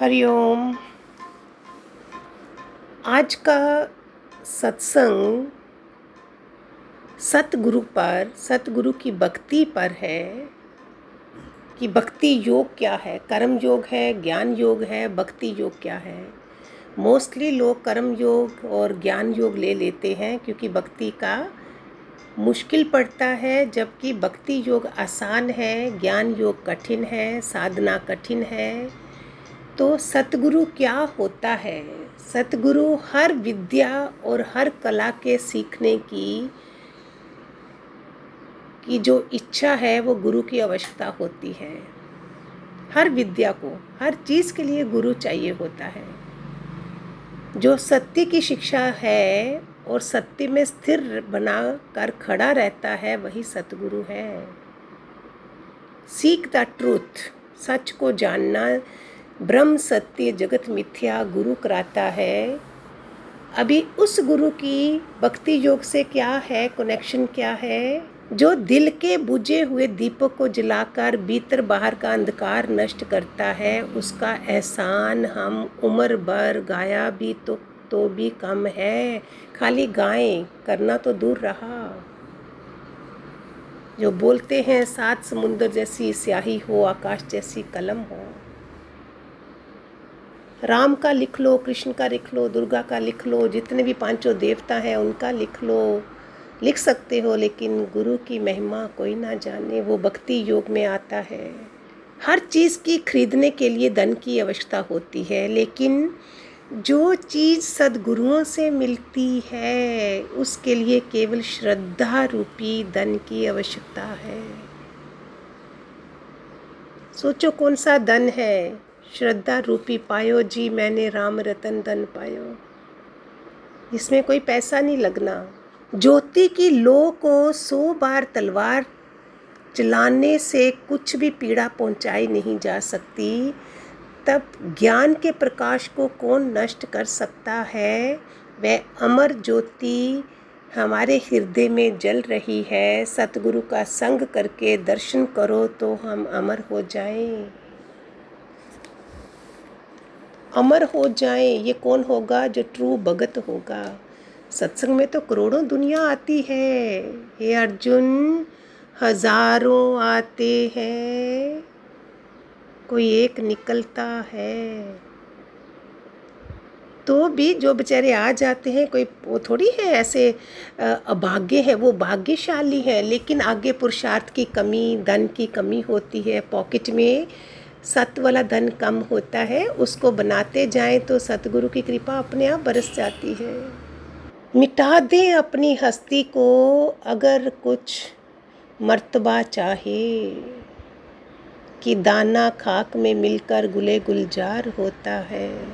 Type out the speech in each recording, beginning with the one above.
हरिओम आज का सत्संग सतगुरु पर, सतगुरु की भक्ति पर है कि भक्ति योग क्या है? कर्म योग है, ज्ञान योग है, भक्ति योग क्या है? मोस्टली लोग कर्म योग और ज्ञान योग ले लेते हैं क्योंकि भक्ति का मुश्किल पड़ता है, जबकि भक्ति योग आसान है, ज्ञान योग कठिन है, साधना कठिन है। तो सतगुरु क्या होता है? सतगुरु हर विद्या और हर कला के सीखने की की जो इच्छा है, वो गुरु की आवश्यकता होती है। हर विद्या को, हर चीज़ के लिए गुरु चाहिए होता है। जो सत्य की शिक्षा है और सत्य में स्थिर बना कर खड़ा रहता है, वही सतगुरु है। सीख द ट्रूथ, सच को जानना ब्रह्म सत्य जगत मिथ्या गुरु कराता है। अभी उस गुरु की भक्ति योग से क्या है? कनेक्शन क्या है? जो दिल के बुझे हुए दीपक को जलाकर भीतर बाहर का अंधकार नष्ट करता है, उसका एहसान हम उम्र भर गाया भी तो तो भी कम है। खाली गाएँ, करना तो दूर रहा। जो बोलते हैं, सात समुंदर जैसी स्याही हो, आकाश जैसी कलम हो। राम का लिख लो, कृष्ण का लिख लो, दुर्गा का लिख लो, जितने भी पाँचों देवता हैं उनका लिख लो। लिख सकते हो, लेकिन गुरु की महिमा कोई ना जाने, वो भक्ति योग में आता है। हर चीज़ की खरीदने के लिए धन की आवश्यकता होती है, लेकिन जो चीज़ सदगुरुओं से मिलती है, उसके लिए केवल श्रद्धा रूपी धन की आवश्यकता है। सोचो कौन सा धन है। श्रद्धा रूपी पायो, जी मैंने राम रतन धन पायो। इसमें कोई पैसा नहीं लगना। ज्योति की लो को सौ बार तलवार चलाने से कुछ भी पीड़ा पहुंचाई नहीं जा सकती। तब ज्ञान के प्रकाश को कौन नष्ट कर सकता है? वह अमर ज्योति हमारे हृदय में जल रही है। सतगुरु का संग करके दर्शन करो तो हम अमर हो जाएँ। अमर हो जाए, ये कौन होगा जो ट्रू भगत होगा? सत्संग में तो करोड़ों दुनिया आती है। हे अर्जुन, हज़ारों आते हैं। कोई एक निकलता है। तो भी जो बेचारे आ जाते हैं, कोई वो थोड़ी है ऐसे अभाग्य है, वो भाग्यशाली है, लेकिन आगे पुरुषार्थ की कमी, धन की कमी होती है, पॉकेट में सत वाला धन कम होता है, उसको बनाते जाएँ तो सतगुरु की कृपा अपने आप बरस जाती है। मिटा दें अपनी हस्ती को, अगर कुछ मर्तबा चाहे। कि दाना खाक में मिलकर गुले गुलजार होता है।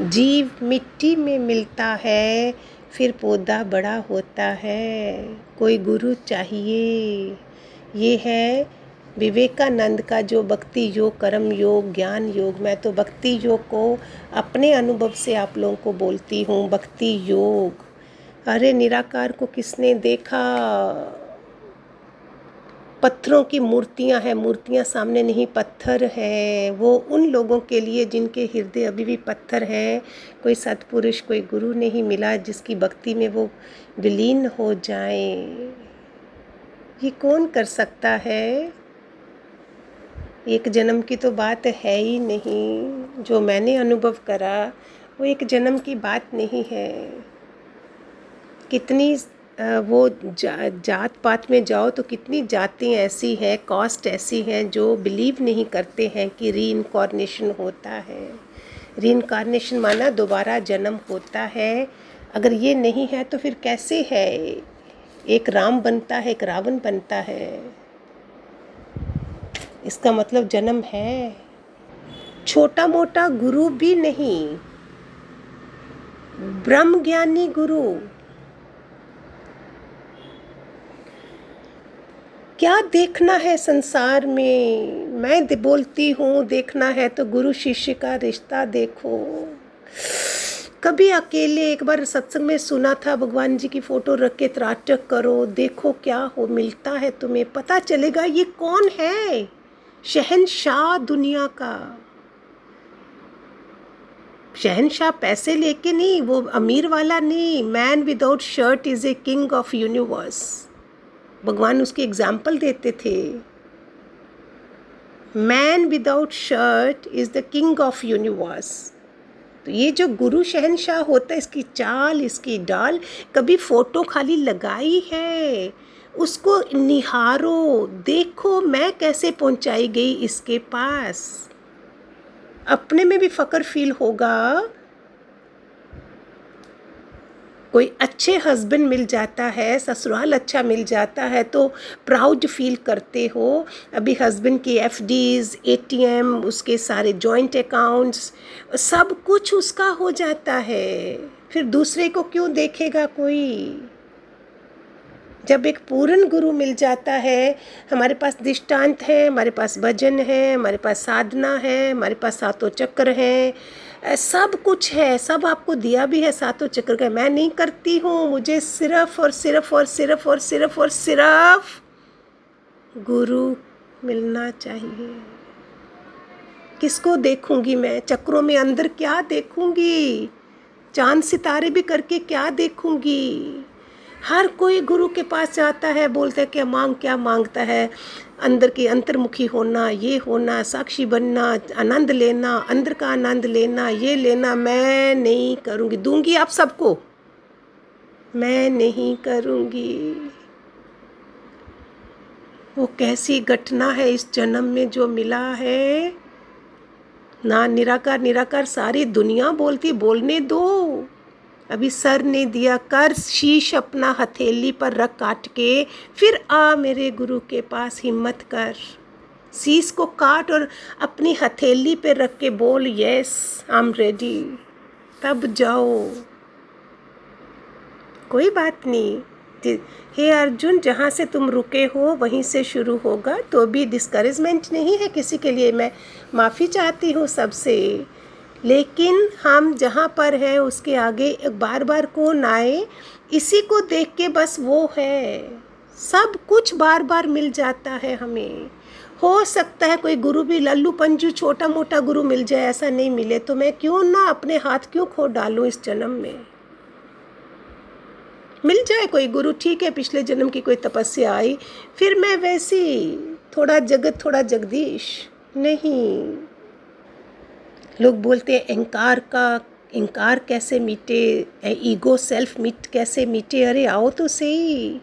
जीव मिट्टी में मिलता है, फिर पौधा बड़ा होता है। कोई गुरु चाहिए। ये है विवेकानंद का जो भक्ति योग, कर्म योग, ज्ञान योग, मैं तो भक्ति योग को अपने अनुभव से आप लोगों को बोलती हूँ, भक्ति योग। अरे, निराकार को किसने देखा? पत्थरों की मूर्तियाँ हैं, मूर्तियाँ सामने नहीं, पत्थर है। वो उन लोगों के लिए जिनके हृदय अभी भी पत्थर है। कोई सतपुरुष, कोई गुरु नहीं मिला जिसकी भक्ति में वो विलीन हो जाए। ये कौन कर सकता है? एक जन्म की तो बात है ही नहीं। जो मैंने अनुभव करा वो एक जन्म की बात नहीं है। कितनी वो जा, जात पात में जाओ तो कितनी जातें ऐसी हैं कॉस्ट ऐसी हैं जो बिलीव नहीं करते हैं कि री इनकॉर्नेशन होता है। री इनकारनेशन माना दोबारा जन्म होता है। अगर ये नहीं है तो फिर कैसे है? एक राम बनता है एक रावण बनता है। इसका मतलब जन्म है। छोटा मोटा गुरु भी नहीं। ब्रह्म ज्ञानी गुरु। क्या देखना है संसार में? मैं बोलती हूँ, देखना है तो गुरु शिष्य का रिश्ता देखो। कभी अकेले एक बार सत्संग में सुना था, भगवान जी की फ़ोटो रख के त्राटक करो, देखो क्या हो, मिलता है तुम्हें, पता चलेगा ये कौन है? शहनशाह दुनिया का। शहनशाह पैसे लेके नहीं, वो अमीर वाला नहीं। Man without shirt is a king of universe भगवान उसकी एग्ज़ाम्पल देते थे। Man without shirt is the king of universe तो ये जो गुरु शहनशाह होता है, इसकी चाल, इसकी डाल, कभी फ़ोटो खाली लगाई है उसको निहारो, देखो मैं कैसे पहुंचाई गई इसके पास। अपने में भी फ़क्र फील होगा। कोई अच्छे हस्बैंड मिल जाता है, ससुराल अच्छा मिल जाता है तो प्राउड फील करते हो। अभी हस्बैंड की एफ़ डीज़ ए उसके सारे जॉइंट अकाउंट्स, सब कुछ उसका हो जाता है। फिर दूसरे को क्यों देखेगा कोई? जब एक पूर्ण गुरु मिल जाता है, हमारे पास दृष्टांत है, हमारे पास भजन है, हमारे पास साधना है, हमारे पास सातों चक्र हैं सब कुछ है, सब आपको दिया भी है सातों चक्र का। मैं नहीं करती हूँ, मुझे सिर्फ़ और सिर्फ़ और सिर्फ़ और सिर्फ़ और सिर्फ़ गुरु मिलना चाहिए। किसको देखूँगी मैं? चक्रों में अंदर क्या देखूँगी? चाँद सितारे भी करके क्या देखूँगी? हर कोई गुरु के पास जाता है, बोलता है क्या मांग क्या माँगता है? अंदर की अंतर्मुखी होना, ये होना, साक्षी बनना, आनंद लेना, अंदर का आनंद लेना, ये लेना मैं नहीं करूँगी। दूँगी आप सबको? मैं नहीं करूँगी। वो कैसी घटना है इस जन्म में जो मिला है? ना निराकार निराकार, सारी दुनिया बोलती, बोलने दो। अभी सर ने दिया कर, शीश अपना हथेली पर रख काट के, फिर आ मेरे गुरु के पास हिम्मत कर। शीश को काट और अपनी हथेली पे रख के बोल, यस आई एम रेडी तब जाओ। कोई बात नहीं। हे अर्जुन, जहाँ से तुम रुके हो, वहीं से शुरू होगा। तो भी डिस्करेजमेंट नहीं है किसी के लिए। मैं माफ़ी चाहती हूँ सबसे। लेकिन हम जहाँ पर हैं, उसके आगे बार बार कौन आए, इसी को देख के बस वो है। सब कुछ बार बार मिल जाता है हमें। हो सकता है कोई गुरु भी, लल्लू पंजू छोटा मोटा गुरु मिल जाए, ऐसा नहीं मिले तो मैं क्यों ना अपने हाथ क्यों खो डालूं इस जन्म में? मिल जाए कोई गुरु, ठीक है, पिछले जन्म की कोई तपस्या आई, फिर मैं वैसी, थोड़ा जगत, थोड़ा जगदीश, नहीं। लोग बोलते हैं अहंकार का इनकार कैसे मिटे? ईगो सेल्फ मिट, कैसे मीटे? अरे, आओ तो सही।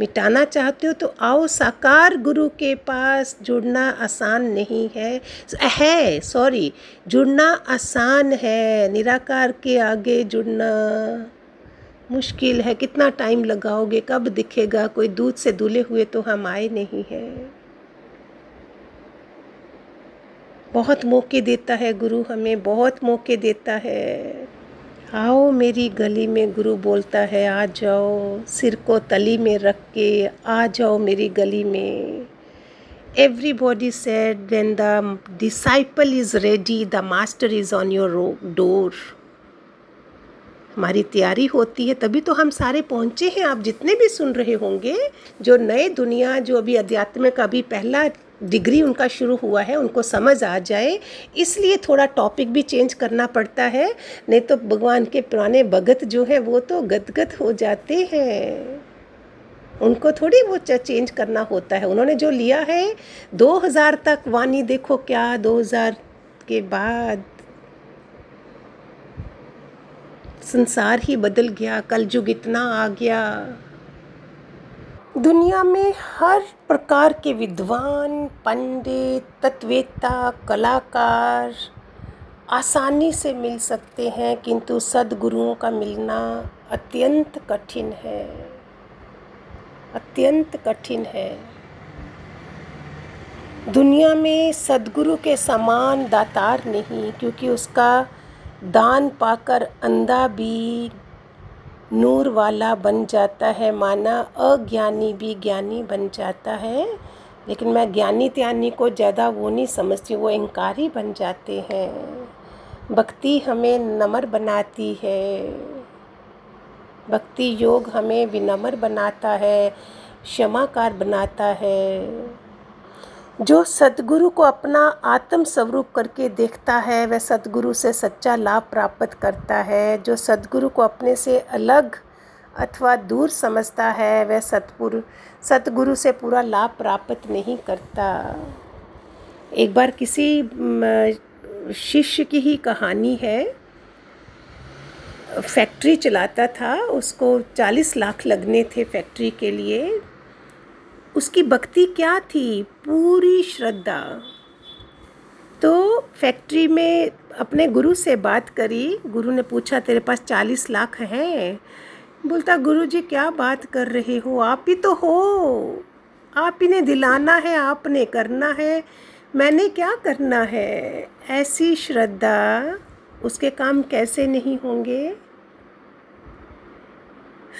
मिटाना चाहते हो तो आओ, साकार गुरु के पास जुड़ना आसान नहीं है। है सॉरी जुड़ना आसान है, निराकार के आगे जुड़ना। मुश्किल है, कितना टाइम लगाओगे, कब दिखेगा? कोई दूध से धुले हुए तो हम आए नहीं हैं। बहुत मौके देता है, गुरु हमें बहुत मौके देता है। आओ मेरी गली में गुरु बोलता है, आ जाओ सिर को तली में रख के, आ जाओ मेरी गली में। Everybody said when the disciple is ready, the master is on your door. हमारी तैयारी होती है, तभी तो हम सारे पहुँचे हैं। आप जितने भी सुन रहे होंगे, जो नए दुनिया, जो अभी अध्यात्म का अभी पहला डिग्री उनका शुरू हुआ है, उनको समझ आ जाए। इसलिए थोड़ा टॉपिक भी चेंज करना पड़ता है, नहीं तो भगवान के पुराने भगत जो है, वो तो गदगद हो जाते हैं। उनको थोड़ी वो चेंज करना होता है। उन्होंने जो लिया है 2000 तक वाणी देखो क्या 2000 के बाद संसार ही बदल गया कल युग इतना आ गया। दुनिया में हर प्रकार के विद्वान, पंडित तत्वेता कलाकार आसानी से मिल सकते हैं, किंतु सदगुरुओं का मिलना अत्यंत कठिन है। अत्यंत कठिन है। दुनिया में सदगुरु के समान दातार नहीं, क्योंकि उसका दान पाकर अंधा भी नूर वाला बन जाता है, माना अज्ञानी भी ज्ञानी बन जाता है। लेकिन मैं ज्ञानी त्यानी को ज़्यादा वो नहीं समझती, वो इंकारी बन जाते हैं। भक्ति हमें नम्र बनाती है। भक्ति योग हमें विनम्र बनाता है, क्षमाकार बनाता है। जो सदगुरु को अपना आत्म स्वरूप करके देखता है, वह सदगुरु से सच्चा लाभ प्राप्त करता है। जो सदगुरु को अपने से अलग अथवा दूर समझता है, वह सतपुर सतगुरु से पूरा लाभ प्राप्त नहीं करता। एक बार किसी शिष्य की ही कहानी है। फैक्ट्री चलाता था, उसको चालीस लाख लगने थे फैक्ट्री के लिए। उसकी भक्ति क्या थी? पूरी श्रद्धा। तो फैक्ट्री में अपने गुरु से बात करी। गुरु ने पूछा, तेरे पास चालीस लाख हैं? बोलता गुरु जी क्या बात कर रहे हो? आप ही तो हो। आप ही ने दिलाना है, आपने करना है। मैंने क्या करना है? ऐसी श्रद्धा, उसके काम कैसे नहीं होंगे?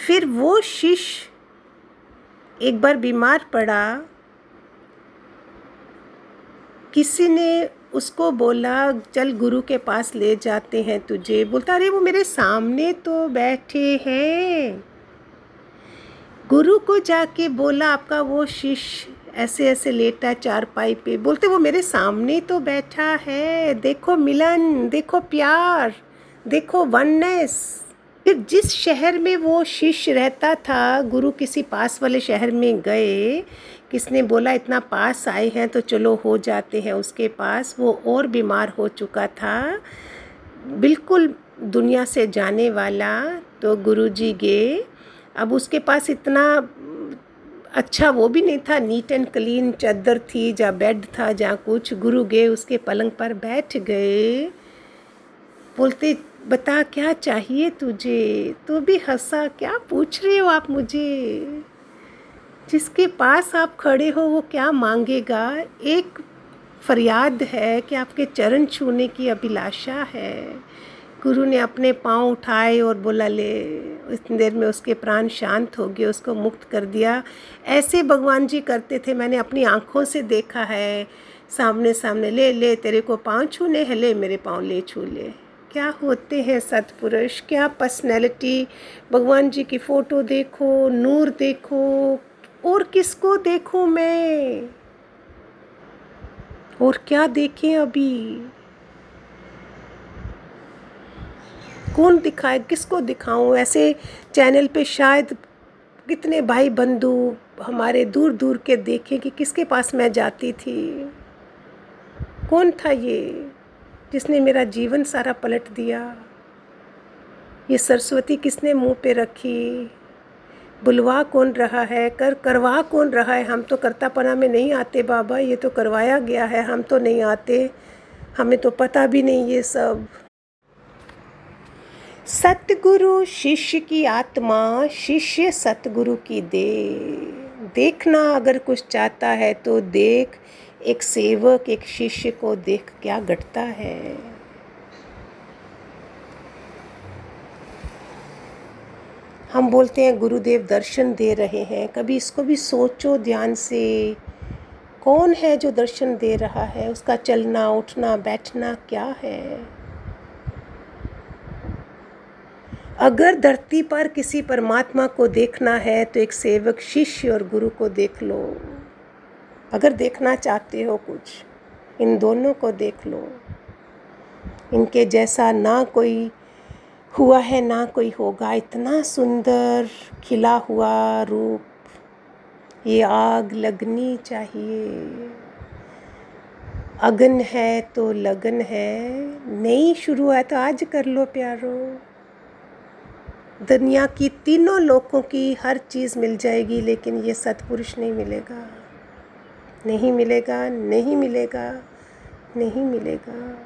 फिर वो शिष्य एक बार बीमार पड़ा। किसी ने उसको बोला, चल गुरु के पास ले जाते हैं तुझे। बोलता, अरे, वो मेरे सामने तो बैठे हैं। गुरु को जाके बोला, आपका वो शिष्य ऐसे ऐसे लेटा चारपाई पे। बोलते, वो मेरे सामने तो बैठा है। देखो मिलन, देखो प्यार, देखो वननेस। फिर जिस शहर में वो शिष्य रहता था, गुरु किसी पास वाले शहर में गए, किसने बोला, इतना पास आए हैं तो चलो हो जाते हैं। उसके पास वो और बीमार हो चुका था। बिल्कुल दुनिया से जाने वाला तो गुरु जी गए। अब उसके पास इतना अच्छा वो भी नहीं था। नीट एंड क्लीन चादर थी, जहाँ बेड था, जहाँ कुछ गुरु गए, उसके पलंग पर बैठ गए। बोलते बता, क्या चाहिए तुझे? तो भी हंसा, क्या पूछ रहे हो आप मुझे? जिसके पास आप खड़े हो, वो क्या मांगेगा? एक फरियाद है कि आपके चरण छूने की अभिलाषा है। गुरु ने अपने पाँव उठाए और बोला, ले इतनी देर में उसके प्राण शांत हो गए, उसको मुक्त कर दिया। ऐसे भगवान जी करते थे, मैंने अपनी आँखों से देखा है। सामने सामने ले ले, तेरे को पाँव छूने हैं, ले, मेरे पाँव ले छू ले। क्या होते हैं सतपुरुष? क्या पर्सनैलिटी भगवान जी की फ़ोटो देखो, नूर देखो, और किसको देखूँ मैं? और क्या देखें अभी? कौन दिखाए, किसको दिखाऊँ? ऐसे चैनल पे शायद कितने भाई बंधु हमारे दूर दूर के देखें कि किसके पास मैं जाती थी। कौन था ये? जिसने मेरा जीवन सारा पलट दिया। ये सरस्वती किसने मुँह पे रखी? बुलवा कौन रहा है? कर, करवा कौन रहा है? हम तो करतापना में नहीं आते बाबा, ये तो करवाया गया है, हम तो नहीं आते। हमें तो पता भी नहीं ये सब। सतगुरु शिष्य की आत्मा, शिष्य सतगुरु की दे देखना अगर कुछ चाहता है तो देख। एक सेवक, एक शिष्य को देख क्या घटता है। हम बोलते हैं, गुरुदेव दर्शन दे रहे हैं। कभी इसको भी सोचो ध्यान से। कौन है जो दर्शन दे रहा है? उसका चलना, उठना, बैठना क्या है? अगर धरती पर किसी परमात्मा को देखना है तो एक सेवक, शिष्य और गुरु को देख लो। अगर देखना चाहते हो कुछ, इन दोनों को देख लो। इनके जैसा ना कोई हुआ है, ना कोई होगा। इतना सुंदर खिला हुआ रूप, ये आग लगनी चाहिए। अगन है तो लगन है। नहीं शुरू है तो आज कर लो प्यारो। दुनिया की तीनों लोगों की हर चीज़ मिल जाएगी, लेकिन ये सतपुरुष नहीं मिलेगा। नहीं मिलेगा नहीं मिलेगा नहीं मिलेगा।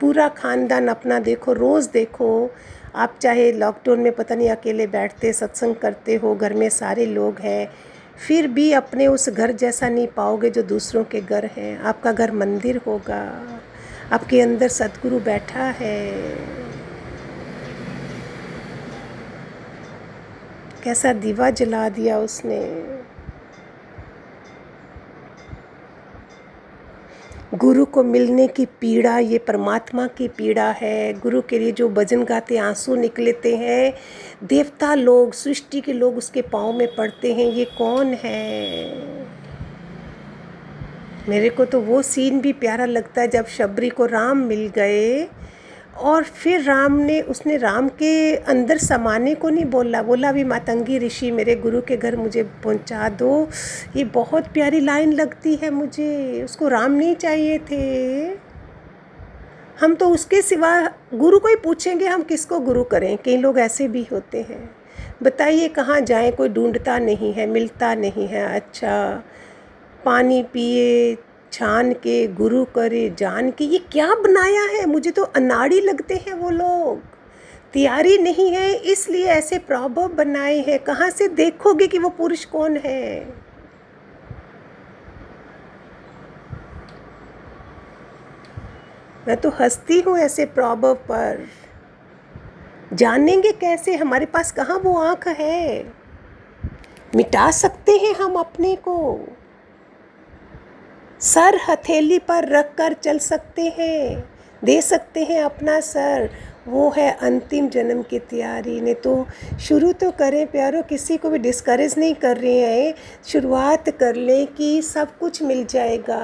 पूरा खानदान अपना देखो, रोज़ देखो। आप चाहे लॉकडाउन में पता नहीं अकेले बैठते, सत्संग करते हो, घर में सारे लोग हैं, फिर भी अपने उस घर जैसा नहीं पाओगे जो दूसरों के घर हैं। आपका घर मंदिर होगा, आपके अंदर सदगुरु बैठा है। कैसा दीवा जला दिया उसने। गुरु को मिलने की पीड़ा, ये परमात्मा की पीड़ा है। गुरु के लिए जो भजन गाते, आँसू निकलते हैं। देवता लोग, सृष्टि के लोग उसके पाँव में पड़ते हैं। ये कौन है? मेरे को तो वो सीन भी प्यारा लगता है जब शबरी को राम मिल गए। और फिर राम ने, उसने राम के अंदर समाने को नहीं बोला। बोला भी मातंगी ऋषि मेरे गुरु के घर मुझे पहुँचा दो। ये बहुत प्यारी लाइन लगती है मुझे। उसको राम नहीं चाहिए थे। हम तो उसके सिवा गुरु को ही पूछेंगे, हम किसको गुरु करें? कई लोग ऐसे भी होते हैं। बताइए, कहाँ जाएँ? कोई ढूंढता नहीं है, मिलता नहीं है। अच्छा पानी पिए छान के, गुरु करे, जान के, ये क्या बनाया है? मुझे तो अनाड़ी लगते हैं वो लोग। तैयारी नहीं है, इसलिए ऐसे प्रॉबब बनाए हैं। कहाँ से देखोगे कि वो पुरुष कौन है? मैं तो हंसती हूँ ऐसे प्रॉबब पर। जानेंगे कैसे? हमारे पास कहाँ वो आँख है? मिटा सकते हैं हम अपने को। सर हथेली पर रख कर चल सकते हैं, दे सकते हैं अपना सर। वो है अंतिम जन्म की तैयारी। ने तो शुरू तो करें, प्यारो, किसी को भी डिस्करेज नहीं कर रहे हैं। शुरुआत कर लें कि सब कुछ मिल जाएगा।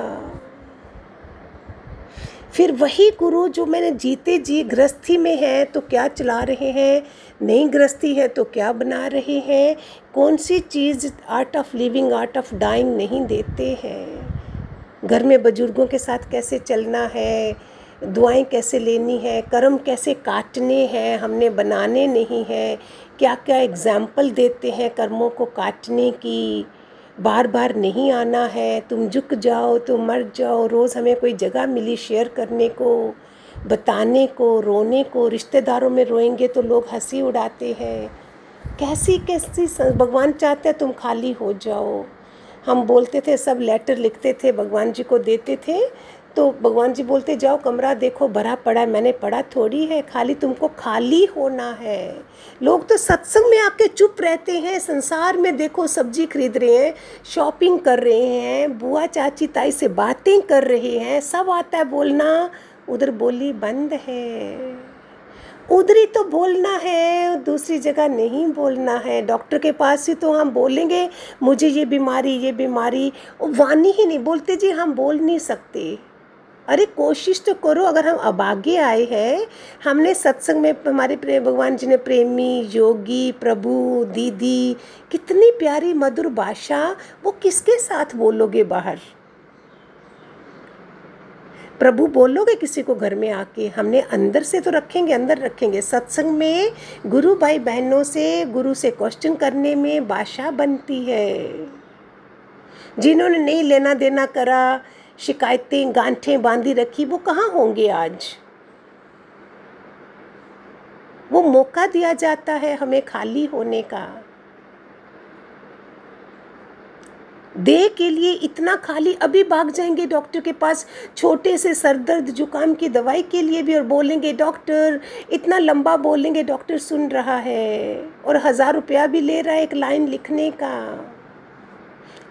फिर वही गुरु जो मैंने जीते जी गृहस्थी में है तो क्या चला रहे हैं? नई गृहस्थी है तो क्या बना रहे हैं? कौन सी चीज़ art of living art of dying नहीं देते हैं? घर में बुज़ुर्गों के साथ कैसे चलना है, दुआएँ कैसे लेनी है, कर्म कैसे काटने हैं, हमने बनाने नहीं हैं क्या क्या एग्ज़ाम्पल देते हैं कर्मों को काटने की? बार बार नहीं आना है, तुम झुक जाओ, तुम मर जाओ, रोज़ हमें कोई जगह मिली शेयर करने को, बताने को, रोने को, रिश्तेदारों में रोएँगे तो लोग हँसी उड़ाते हैं। कैसी कैसी भगवान चाहते हैं तुम खाली हो जाओ। हम बोलते थे, सब लेटर लिखते थे, भगवान जी को देते थे। तो भगवान जी बोलते, जाओ कमरा देखो, भरा पड़ा है, मैंने पढ़ा थोड़ी है, खाली तुमको खाली होना है। लोग तो सत्संग में आके चुप रहते हैं, संसार में देखो, सब्ज़ी खरीद रहे हैं शॉपिंग कर रहे हैं, बुआ चाची ताई से बातें कर रहे हैं, सब आता है बोलना, उधर बोली बंद है। उधर ही तो बोलना है, दूसरी जगह नहीं बोलना है। डॉक्टर के पास ही तो हम बोलेंगे, मुझे ये बीमारी ये बीमारी। वानी ही नहीं, बोलते जी हम बोल नहीं सकते। अरे कोशिश तो करो, अगर हम अभागे आए हैं, हमने सत्संग में हमारे प्रेम भगवान जी ने प्रेमी, योगी, प्रभु, दीदी, कितनी प्यारी मधुर भाषा, वो किसके साथ बोलोगे बाहर? प्रभु बोलोगे किसी को घर में आके? हमने अंदर से तो रखेंगे, अंदर रखेंगे। सत्संग में गुरु भाई बहनों से, गुरु से क्वेश्चन करने में भाषा बनती है। जिन्होंने नहीं लेना देना करा, शिकायतें, गांठें बांधी रखी, वो कहाँ होंगे आज? वो मौका दिया जाता है हमें खाली होने का। दे के लिए इतना खाली, अभी भाग जाएँगे डॉक्टर के पास। छोटे से सर दर्द, जुकाम की दवाई के लिए भी और बोलेंगे डॉक्टर इतना लंबा बोलेंगे डॉक्टर सुन रहा है। और हज़ार रुपया भी ले रहा है एक लाइन लिखने का।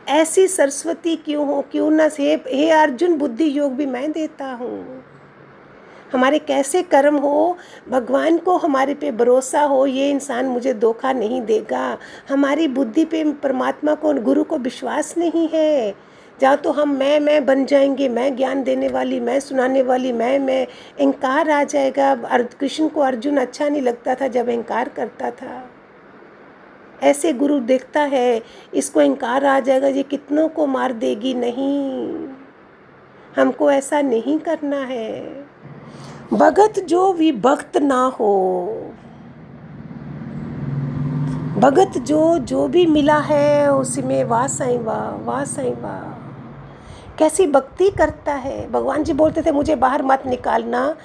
ऐसी सरस्वती क्यों हो? क्यों ना से हे अर्जुन, बुद्धि योग भी मैं देता हूँ। हमारे कैसे कर्म हो, भगवान को हमारे पे भरोसा हो, ये इंसान मुझे धोखा नहीं देगा। हमारी बुद्धि पे परमात्मा को गुरु को विश्वास नहीं है। जहाँ तो हम मैं मैं बन जाएँगे, मैं ज्ञान देने वाली, मैं सुनाने वाली, मैं मैं अहंकार आ जाएगा। कृष्ण को अर्जुन अच्छा नहीं लगता था जब अहंकार करता था। ऐसे गुरु देखता है, इसको अहंकार आ जाएगा, ये कितनों को मार देगी? नहीं। हमको ऐसा नहीं करना है। भगत जो भी भक्त ना हो। भगत जो जो भी मिला है उसमें वाह साई वाह वाह साई वाह कैसी भक्ति करता है? भगवान जी बोलते थे, मुझे बाहर मत निकालना,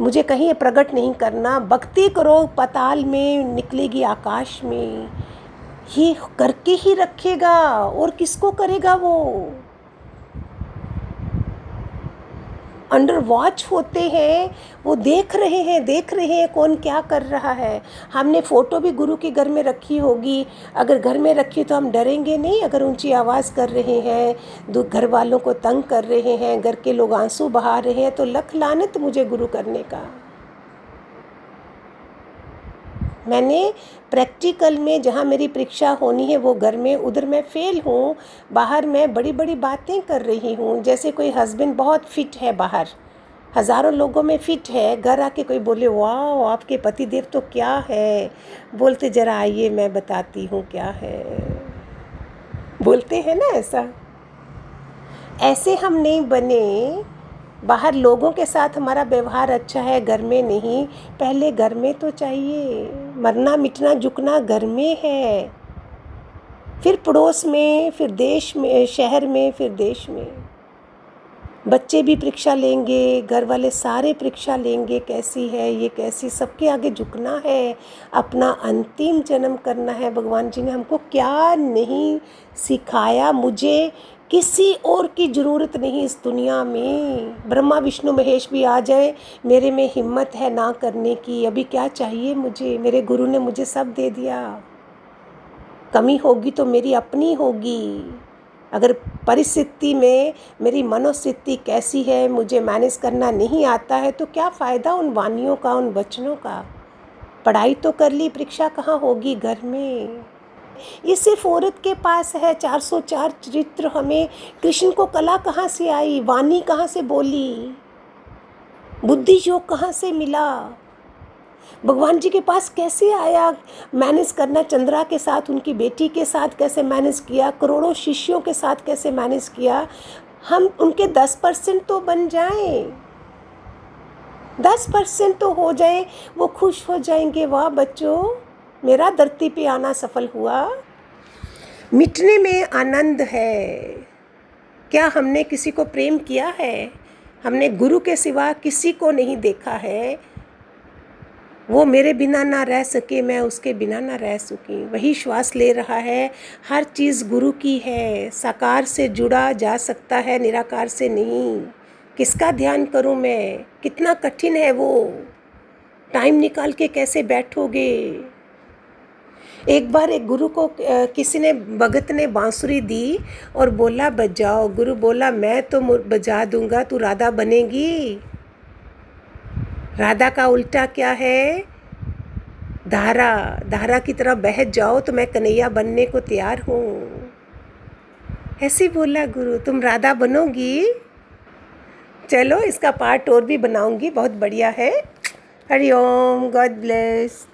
मुझे कहीं प्रकट नहीं करना। भक्ति करो, पताल में निकलेगी आकाश में। ये करके ही रखेगा, और किसको करेगा वो? अंडर वॉच होते हैं, वो देख रहे हैं, देख रहे हैं कौन क्या कर रहा है। हमने फ़ोटो भी गुरु के घर में रखी होगी। अगर घर में रखी तो हम डरेंगे नहीं, अगर ऊँची आवाज़ कर रहे हैं घर वालों को तंग कर रहे हैं, घर के लोग आँसू बहा रहे हैं तो लख लानत मुझे गुरु करने का। मैंने प्रैक्टिकल में जहाँ मेरी परीक्षा होनी है वो घर में, उधर मैं फ़ेल हूँ, बाहर मैं बड़ी बड़ी बातें कर रही हूँ, जैसे कोई हस्बैंड बहुत फिट है बाहर, हज़ारों लोगों में फिट है, घर आके कोई बोले वाह आपके पति देव तो क्या है? बोलते, ज़रा आइए, मैं बताती हूँ क्या है। बोलते हैं ना ऐसा। ऐसे हम नहीं बने बाहर लोगों के साथ हमारा व्यवहार अच्छा है, घर में नहीं। पहले घर में तो चाहिए। मरना, मिटना, झुकना घर में है। फिर पड़ोस में, फिर देश में, शहर में, फिर देश में। बच्चे भी परीक्षा लेंगे, घर वाले सारे परीक्षा लेंगे, कैसी है, ये कैसी, सबके आगे झुकना है। अपना अंतिम जन्म करना है। भगवान जी ने हमको क्या नहीं सिखाया, मुझे किसी और की ज़रूरत नहीं इस दुनिया में। ब्रह्मा, विष्णु, महेश भी आ जाए। मेरे में हिम्मत है ना करने की। अभी क्या चाहिए मुझे? मेरे गुरु ने मुझे सब दे दिया। कमी होगी तो मेरी अपनी होगी। अगर परिस्थिति में मेरी मनोस्थिति कैसी है, मुझे मैनेज करना नहीं आता है तो क्या फ़ायदा उन वानियों का, उन वचनों का? पढ़ाई तो कर ली, परीक्षा कहाँ होगी घर में? ये सिर्फ़ औरत के पास है। 404 चरित्र हमें कृष्ण को कला कहाँ से आई? वाणी कहाँ से बोली? बुद्धि योग कहाँ से मिला? भगवान जी के पास कैसे आया? मैनेज करना चंद्रा के साथ, उनकी बेटी के साथ कैसे मैनेज किया? करोड़ों शिष्यों के साथ कैसे मैनेज किया? हम उनके दस परसेंट तो बन जाएँ। दस परसेंट तो हो जाए, वो खुश हो जाएँगे। वाह बच्चों। मेरा धरती पे आना सफल हुआ। मिटने में आनंद है। क्या हमने किसी को प्रेम किया है? हमने गुरु के सिवा किसी को नहीं देखा है। वो मेरे बिना ना रह सके, मैं उसके बिना ना रह सकी। वही श्वास ले रहा है। हर चीज़ गुरु की है। साकार से जुड़ा जा सकता है, निराकार से नहीं। किसका ध्यान करूँ मैं? कितना कठिन है वो। टाइम निकाल के कैसे बैठोगे? एक बार एक गुरु को किसी ने, भगत ने बांसुरी दी और बोला, बजाओ, गुरु बोला, मैं तो बजा दूँगा, तू राधा बनेगी। राधा का उल्टा क्या है? धारा धारा की तरह बह जाओ तो मैं कन्हैया बनने को तैयार हूँ। ऐसे बोला गुरु, तुम राधा बनोगी? चलो, इसका पार्ट और भी बनाऊँगी, बहुत बढ़िया है। Hari Om, god bless.